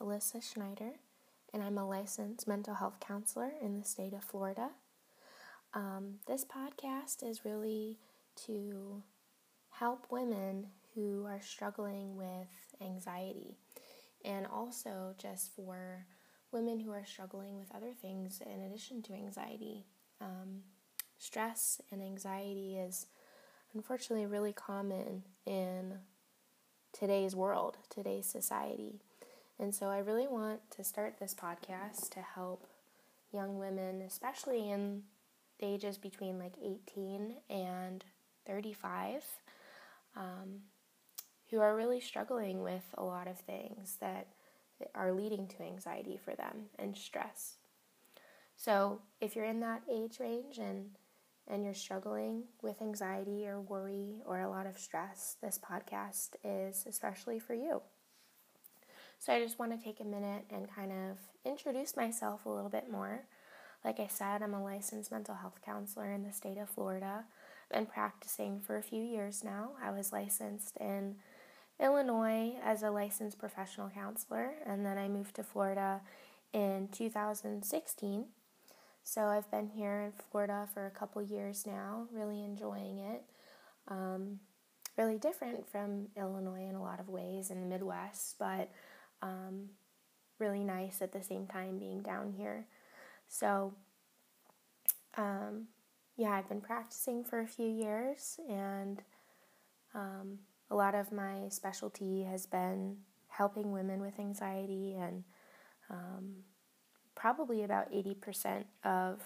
Alissa Schneider, and I'm a licensed mental health counselor in the state of Florida. Um, this podcast is really to help women who are struggling with anxiety, and also just for women who are struggling with other things in addition to anxiety. Um, stress and anxiety is unfortunately really common in today's world, today's society. And so I really want to start this podcast to help young women, especially in the ages between like 18 and 35, um, who are really struggling with a lot of things that are leading to anxiety for them and stress. So if you're in that age range and and you're struggling with anxiety or worry or a lot of stress, this podcast is especially for you. So I just want to take a minute and kind of introduce myself a little bit more. Like I said, I'm a licensed mental health counselor in the state of Florida. Been practicing for a few years now. I was licensed in Illinois as a licensed professional counselor, and then I moved to Florida in 2016 so I've been here in Florida for a couple years now, really enjoying it. Um, really different from Illinois in a lot of ways in the Midwest, but um, really nice at the same time being down here. So, um, yeah, I've been practicing for a few years, and um, a lot of my specialty has been helping women with anxiety and um, probably about 80% of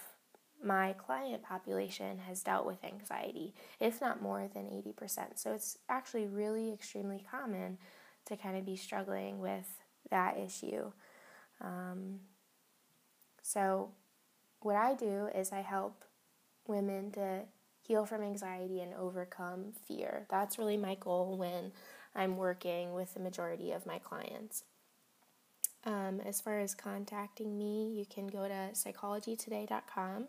my client population has dealt with anxiety, if not more than 80%. So it's actually really extremely common to kind of be struggling with that issue. Um, so, what I do is I help women to heal from anxiety and overcome fear. That's really my goal when I'm working with the majority of my clients. Um, as far as contacting me, you can go to psychologytoday.com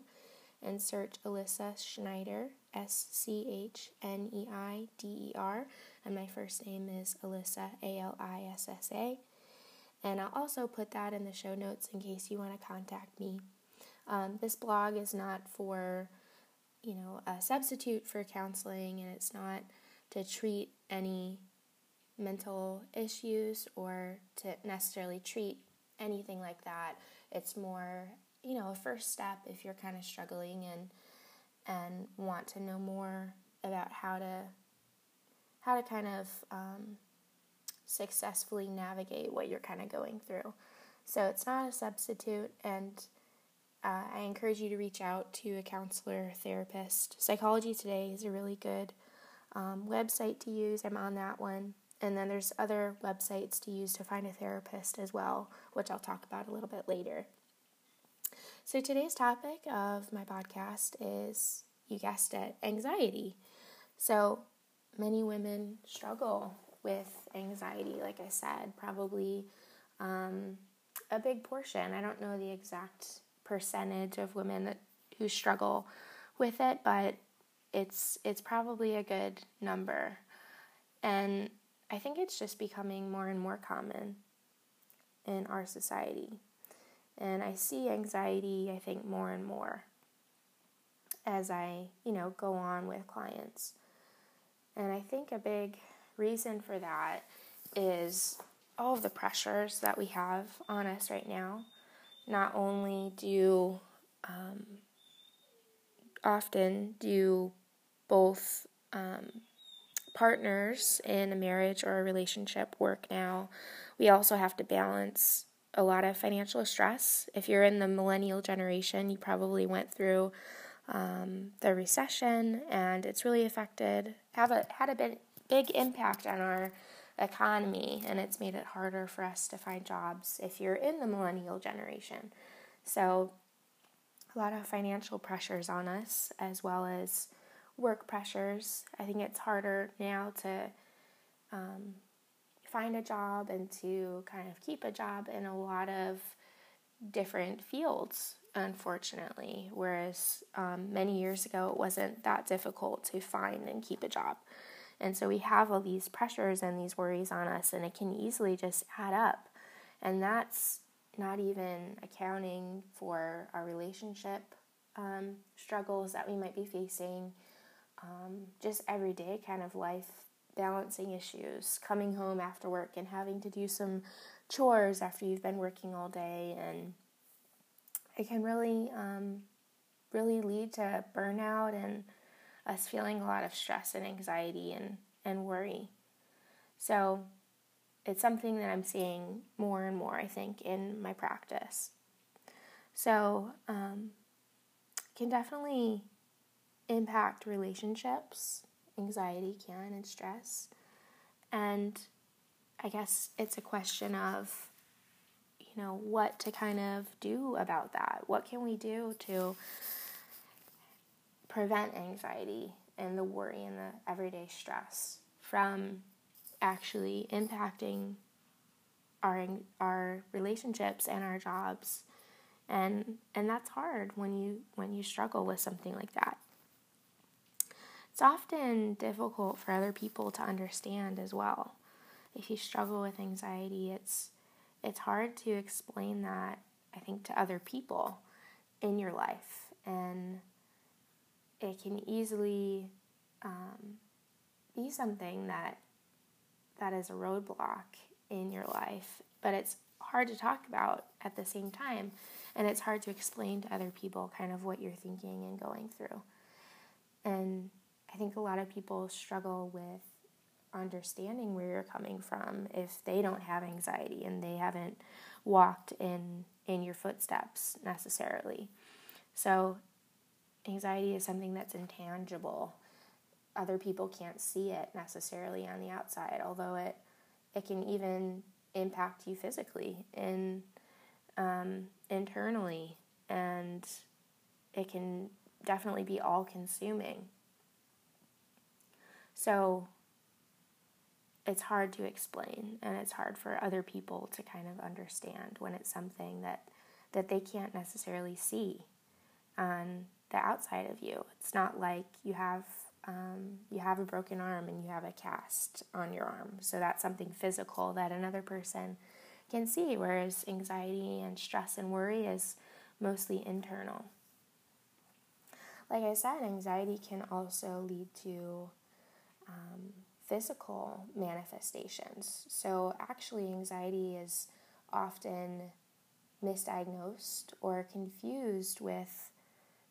and search Alissa Schneider, S C H N E I D E R, and my first name is Alissa, A L I S S A. And I'll also put that in the show notes in case you want to contact me. Um, this blog is not for, you know, a substitute for counseling, and it's not to treat any mental issues or to necessarily treat anything like that. It's more, you know, a first step if you're kind of struggling and and want to know more about how to how to kind of um, successfully navigate what you're kind of going through. So it's not a substitute, and uh, I encourage you to reach out to a counselor, therapist. Psychology Today is a really good um, website to use. I'm on that one. And then there's other websites to use to find a therapist as well, which I'll talk about a little bit later. So today's topic of my podcast is, you guessed it, anxiety. So many women struggle with anxiety, like I said, probably um, a big portion. I don't know the exact percentage of women that, who struggle with it, but it's it's probably a good number. And I think it's just becoming more and more common in our society. And I see anxiety, I think, more and more as I, you know, go on with clients. And I think a big reason for that is all of the pressures that we have on us right now. Not only do um, often do both um, partners in a marriage or a relationship work now, we also have to balance a lot of financial stress. If you're in the millennial generation, you probably went through um, the recession, and it's really affected have a had a big, big impact on our economy, and it's made it harder for us to find jobs if you're in the millennial generation. So, a lot of financial pressures on us, as well as work pressures. I think it's harder now to um, find a job and to kind of keep a job in a lot of different fields, unfortunately. Whereas um, many years ago, it wasn't that difficult to find and keep a job. And so we have all these pressures and these worries on us, and it can easily just add up. And that's not even accounting for our relationship um, struggles that we might be facing, um, just everyday kind of life balancing issues, coming home after work and having to do some chores after you've been working all day. And it can really, um, really lead to burnout and us feeling a lot of stress and anxiety and, and worry. So it's something that I'm seeing more and more, I think, in my practice. So, um, can definitely impact relationships. Anxiety can and stress. And I guess it's a question of, you know, what to kind of do about that. What can we do to prevent anxiety and the worry and the everyday stress from actually impacting our our relationships and our jobs. And and that's hard when you when you struggle with something like that. It's often difficult for other people to understand as well. If you struggle with anxiety it's it's hard to explain that i think to other people in your life. And it can easily um, be something that that is a roadblock in your life, but it's hard to talk about at the same time, and it's hard to explain to other people kind of what you're thinking and going through. And I think a lot of people struggle with understanding where you're coming from if they don't have anxiety and they haven't walked in in your footsteps necessarily. So anxiety is something that's intangible other people can't see it necessarily on the outside, although it it can even impact you physically and um, internally, and it can definitely be all consuming. So it's hard to explain, and it's hard for other people to kind of understand when it's something that that they can't necessarily see on the outside of you. It's not like you have um, you have a broken arm and you have a cast on your arm. So that's something physical that another person can see, whereas anxiety and stress and worry is mostly internal. Like I said, anxiety can also lead to um, physical manifestations. So, actually, anxiety is often misdiagnosed or confused with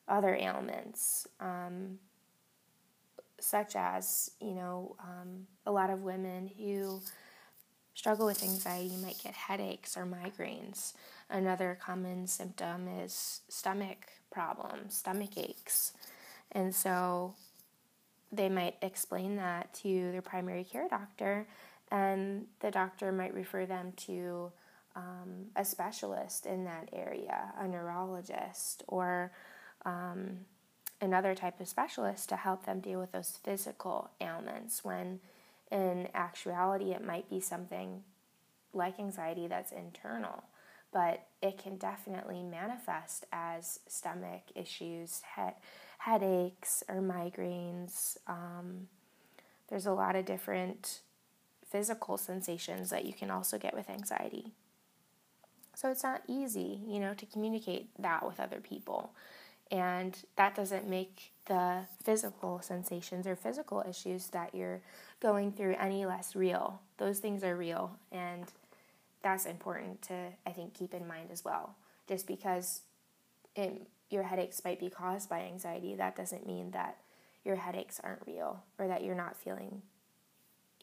other ailments. Um, such as, you know, um, a lot of women who struggle with anxiety might get headaches or migraines. Another common symptom is stomach problems, stomach aches. And so they might explain that to their primary care doctor, and the doctor might refer them to um, a specialist in that area, a neurologist, or um, another type of specialist to help them deal with those physical ailments when in actuality it might be something like anxiety that's internal. But it can definitely manifest as stomach issues head, headaches or migraines. Um, there's a lot of different physical sensations that you can also get with anxiety. So it's not easy you know to communicate that with other people and that doesn't make the physical sensations or physical issues that you're going through any less real. Those things are real, and that's important to, I think, keep in mind as well. Just because it, your headaches might be caused by anxiety, that doesn't mean that your headaches aren't real or that you're not feeling,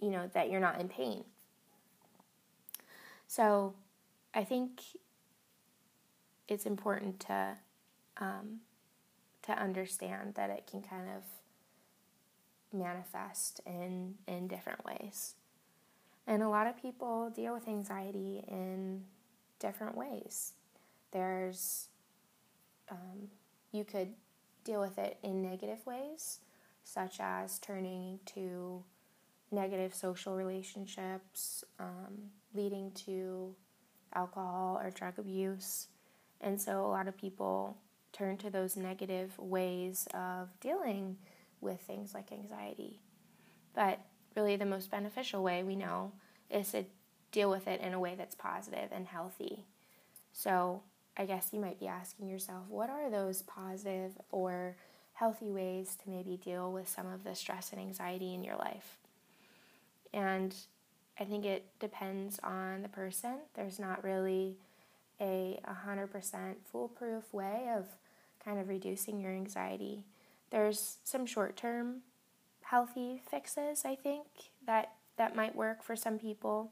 you know, that you're not in pain. So I think it's important to um, to understand that it can kind of manifest in in different ways. And a lot of people deal with anxiety in different ways. There's um, you could deal with it in negative ways, such as turning to negative social relationships, um, leading to alcohol or drug abuse. And so a lot of people turn to those negative ways of dealing with things like anxiety. But really, the most beneficial way we know is to deal with it in a way that's positive and healthy. So, I guess you might be asking yourself, what are those positive or healthy ways to maybe deal with some of the stress and anxiety in your life? And I think it depends on the person. There's not really a 100% foolproof way of kind of reducing your anxiety. There's some short term healthy fixes, I think, that, that might work for some people.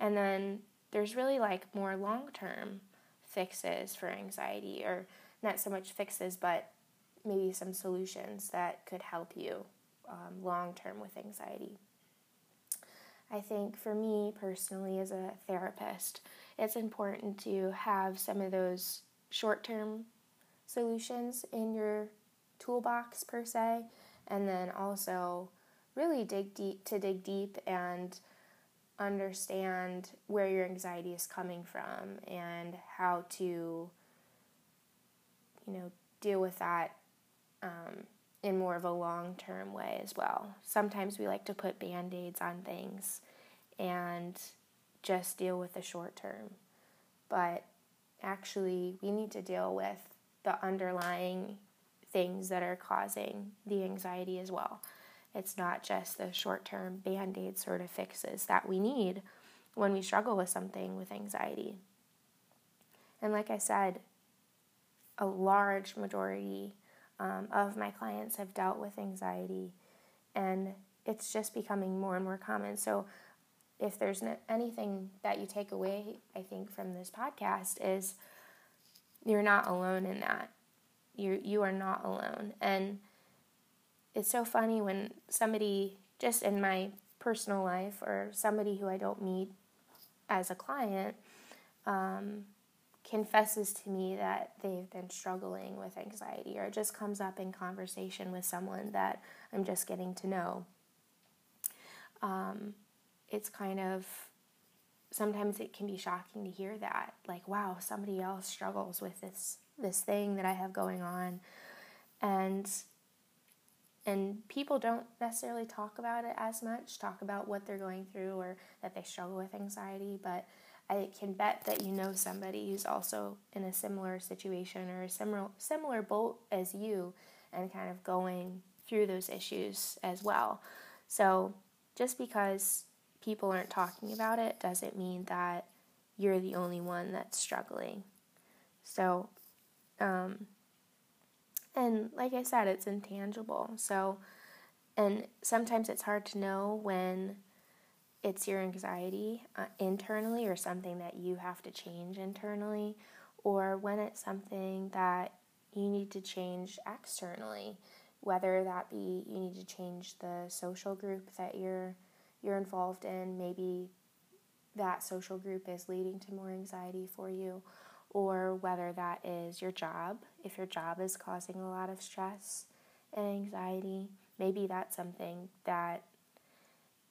And then there's really like more long term fixes for anxiety, or not so much fixes, but maybe some solutions that could help you um, long term with anxiety. I think for me personally, as a therapist, it's important to have some of those short term solutions in your toolbox, per se, and then also really dig deep to dig deep and understand where your anxiety is coming from and how to you know deal with that um, in more of a long term way as well. Sometimes we like to put band aids on things and just deal with the short term. But actually, we need to deal with the underlying things that are causing the anxiety as well. It's not just the short term band aid sort of fixes that we need when we struggle with something with anxiety. And like I said, a large majority um, of my clients have dealt with anxiety, and it's just becoming more and more common. So, if there's anything that you take away, I think, from this podcast, is you're not alone in that. You you are not alone, and it's so funny when somebody just in my personal life or somebody who I don't meet as a client um, confesses to me that they've been struggling with anxiety or it just comes up in conversation with someone that I'm just getting to know. Um, it's kind of sometimes it can be shocking to hear that like wow somebody else struggles with this this thing that I have going on and and people don't necessarily talk about it as much talk about what they're going through or that they struggle with anxiety but I can bet that you know somebody who's also in a similar situation or a similar similar boat as you and kind of going through those issues as well. So just because people aren't talking about it doesn't mean that you're the only one that's struggling. So um, and like I said, it's intangible. So and sometimes it's hard to know when it's your anxiety uh, internally or something that you have to change internally, or when it's something that you need to change externally, whether that be you need to change the social group that you're you're involved in, maybe that social group is leading to more anxiety for you, or whether that is your job, if your job is causing a lot of stress and anxiety, maybe that's something that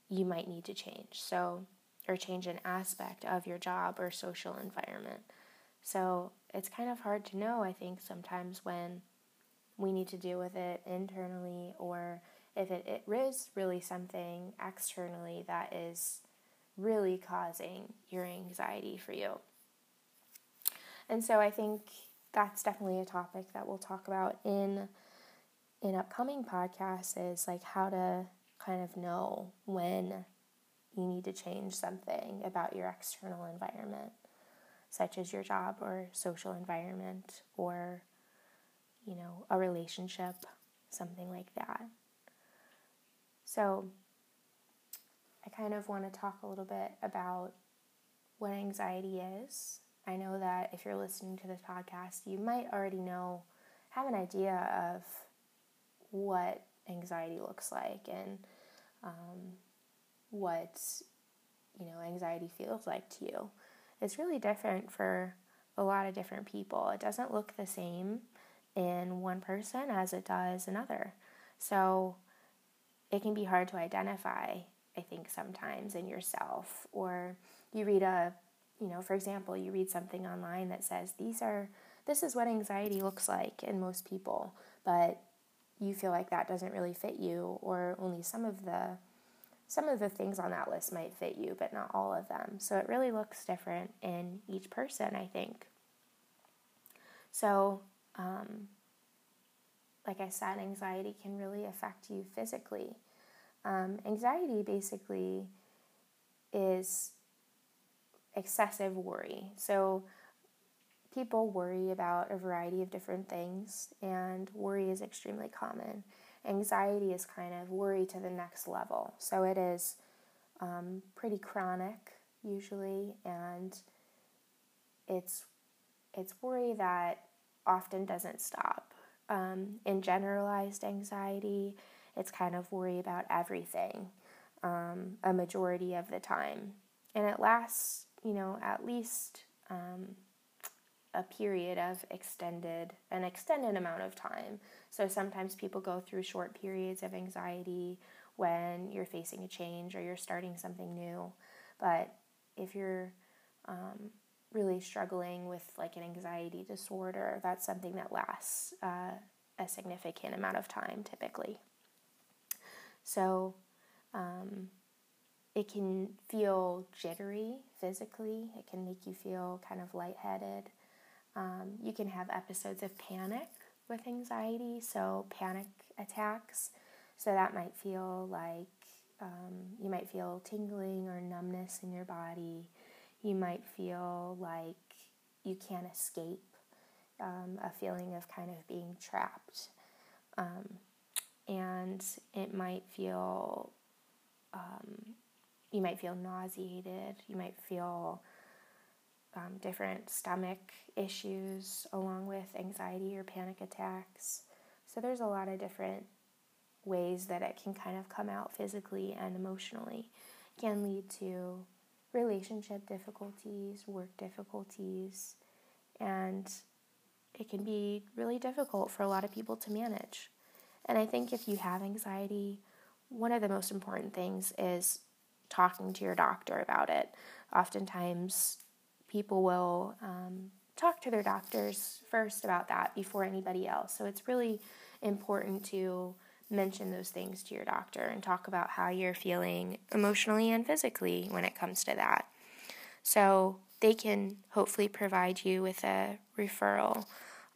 you might need to change. So, or change an aspect of your job or social environment. So, it's kind of hard to know, I think, sometimes when we need to deal with it internally or if it, it is really something externally that is really causing your anxiety for you. And so I think that's definitely a topic that we'll talk about in in upcoming podcasts is like how to kind of know when you need to change something about your external environment, such as your job or social environment or, you know, a relationship, something like that. So, I kind of want to talk a little bit about what anxiety is. I know that if you're listening to this podcast, you might already know, have an idea of what anxiety looks like and um, what you know anxiety feels like to you. It's really different for a lot of different people. It doesn't look the same in one person as it does another. So it can be hard to identify, I think, sometimes in yourself. Or you read a, you know, for example, you read something online that says these are, this is what anxiety looks like in most people, but you feel like that doesn't really fit you, or only some of the some of the things on that list might fit you, but not all of them. So it really looks different in each person, I think. So, um, like I said, anxiety can really affect you physically. Um, anxiety basically is excessive worry. So, people worry about a variety of different things, and worry is extremely common. Anxiety is kind of worry to the next level. So, it is um, pretty chronic usually, and it's it's worry that often doesn't stop. Um, in generalized anxiety, it's kind of worry about everything um, a majority of the time. And it lasts, you know, at least um, a period of extended, an extended amount of time. So sometimes people go through short periods of anxiety when you're facing a change or you're starting something new. But if you're um, really struggling with like an anxiety disorder, that's something that lasts uh, a significant amount of time typically. So um, it can feel jittery physically, it can make you feel kind of lightheaded. Um, you can have episodes of panic with anxiety, so panic attacks. So that might feel like um, you might feel tingling or numbness in your body. You might feel like you can't escape, um, a feeling of kind of being trapped. Um, and it might feel, um, you might feel nauseated, you might feel um, different stomach issues along with anxiety or panic attacks. So there's a lot of different ways that it can kind of come out physically and emotionally. Can lead to relationship difficulties, work difficulties, and it can be really difficult for a lot of people to manage. And I think if you have anxiety, one of the most important things is talking to your doctor about it. Oftentimes, people will um, talk to their doctors first about that before anybody else. So it's really important to mention those things to your doctor and talk about how you're feeling emotionally and physically when it comes to that. So they can hopefully provide you with a referral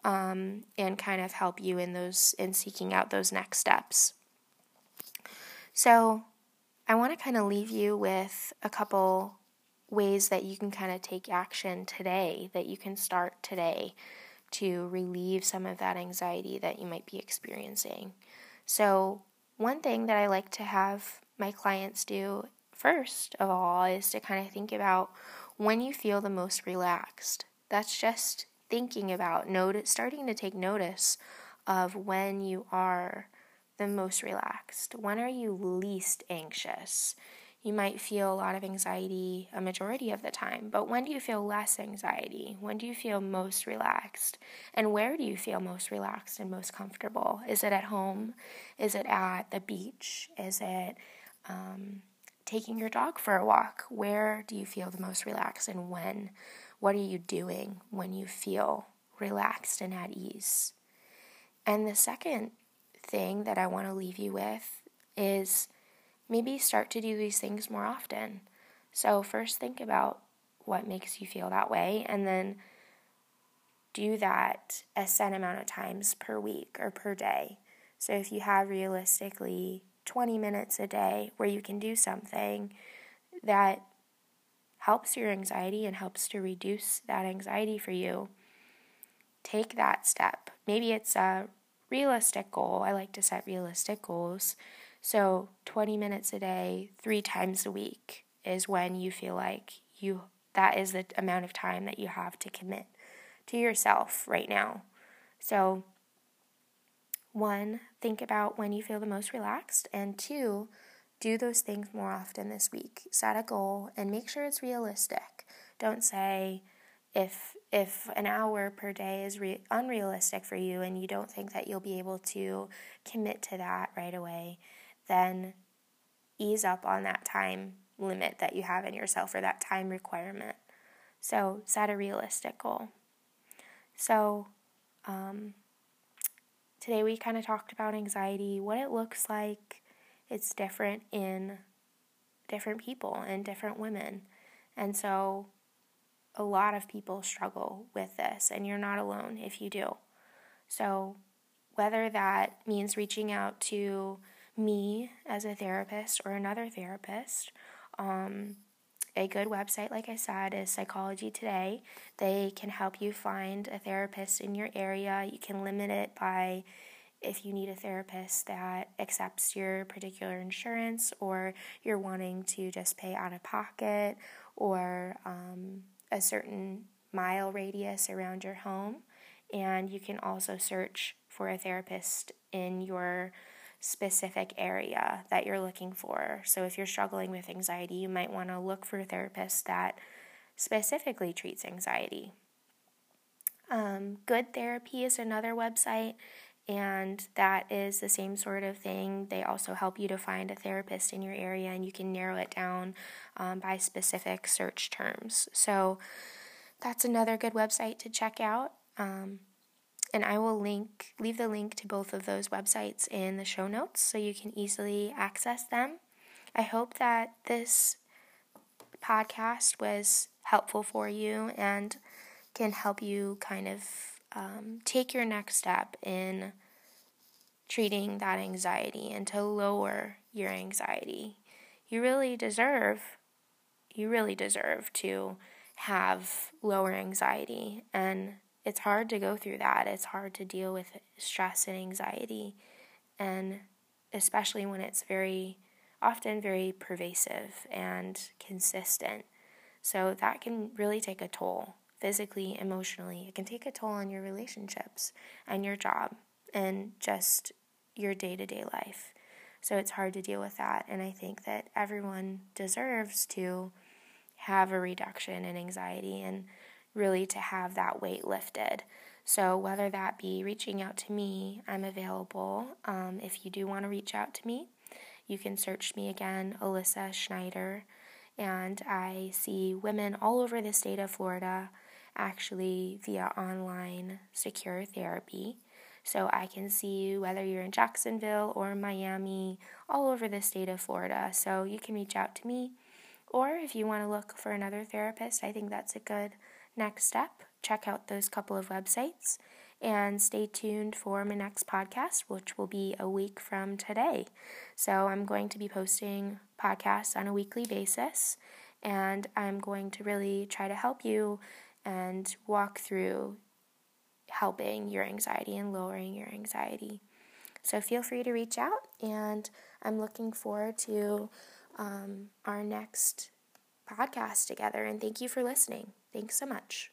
um, and kind of help you in those in seeking out those next steps. So I want to kind of leave you with a couple ways that you can kind of take action today, that you can start today to relieve some of that anxiety that you might be experiencing. So, one thing that I like to have my clients do first of all is to kind of think about when you feel the most relaxed. That's just thinking about notice starting to take notice of when you are the most relaxed. When are you least anxious? You might feel a lot of anxiety a majority of the time, but when do you feel less anxiety? When do you feel most relaxed? And where do you feel most relaxed and most comfortable? Is it at home? Is it at the beach? Is it um, taking your dog for a walk? Where do you feel the most relaxed and when? What are you doing when you feel relaxed and at ease? And the second thing that I want to leave you with is maybe start to do these things more often. So, first think about what makes you feel that way, and then do that a set amount of times per week or per day. So, if you have realistically 20 minutes a day where you can do something that helps your anxiety and helps to reduce that anxiety for you, take that step. Maybe it's a realistic goal. I like to set realistic goals. So 20 minutes a day, 3 times a week is when you feel like you that is the amount of time that you have to commit to yourself right now. So one, think about when you feel the most relaxed and two, do those things more often this week. Set a goal and make sure it's realistic. Don't say if if an hour per day is re- unrealistic for you and you don't think that you'll be able to commit to that right away, then ease up on that time limit that you have in yourself or that time requirement. So set a realistic goal. So um, today we kind of talked about anxiety, what it looks like. It's different in different people and different women. And so a lot of people struggle with this, and you're not alone if you do. So, whether that means reaching out to me as a therapist or another therapist, um, a good website, like I said, is Psychology Today. They can help you find a therapist in your area. You can limit it by if you need a therapist that accepts your particular insurance or you're wanting to just pay out of pocket or um, a certain mile radius around your home. And you can also search for a therapist in your specific area that you're looking for. So, if you're struggling with anxiety, you might want to look for a therapist that specifically treats anxiety. Um, Good Therapy is another website, and that is the same sort of thing. They also help you to find a therapist in your area, and you can narrow it down um, by specific search terms. So, that's another good website to check out. Um, and I will link leave the link to both of those websites in the show notes so you can easily access them. I hope that this podcast was helpful for you and can help you kind of um, take your next step in treating that anxiety and to lower your anxiety. You really deserve, you really deserve to have lower anxiety and it's hard to go through that. It's hard to deal with stress and anxiety, and especially when it's very often very pervasive and consistent. So that can really take a toll physically, emotionally. It can take a toll on your relationships and your job and just your day to day life. So it's hard to deal with that. And I think that everyone deserves to have a reduction in anxiety and really to have that weight lifted. So, whether that be reaching out to me, I'm available. Um, if you do want to reach out to me, you can search me again, Alissa Schneider. And I see women all over the state of Florida actually via online secure therapy. So I can see you whether you're in Jacksonville or Miami, all over the state of Florida. So you can reach out to me. Or if you want to look for another therapist, I think that's a good next step, check out those couple of websites and stay tuned for my next podcast, which will be a week from today. So, I'm going to be posting podcasts on a weekly basis, and I'm going to really try to help you and walk through helping your anxiety and lowering your anxiety. So, feel free to reach out, and I'm looking forward to um, our next podcast together. And thank you for listening. Thanks so much.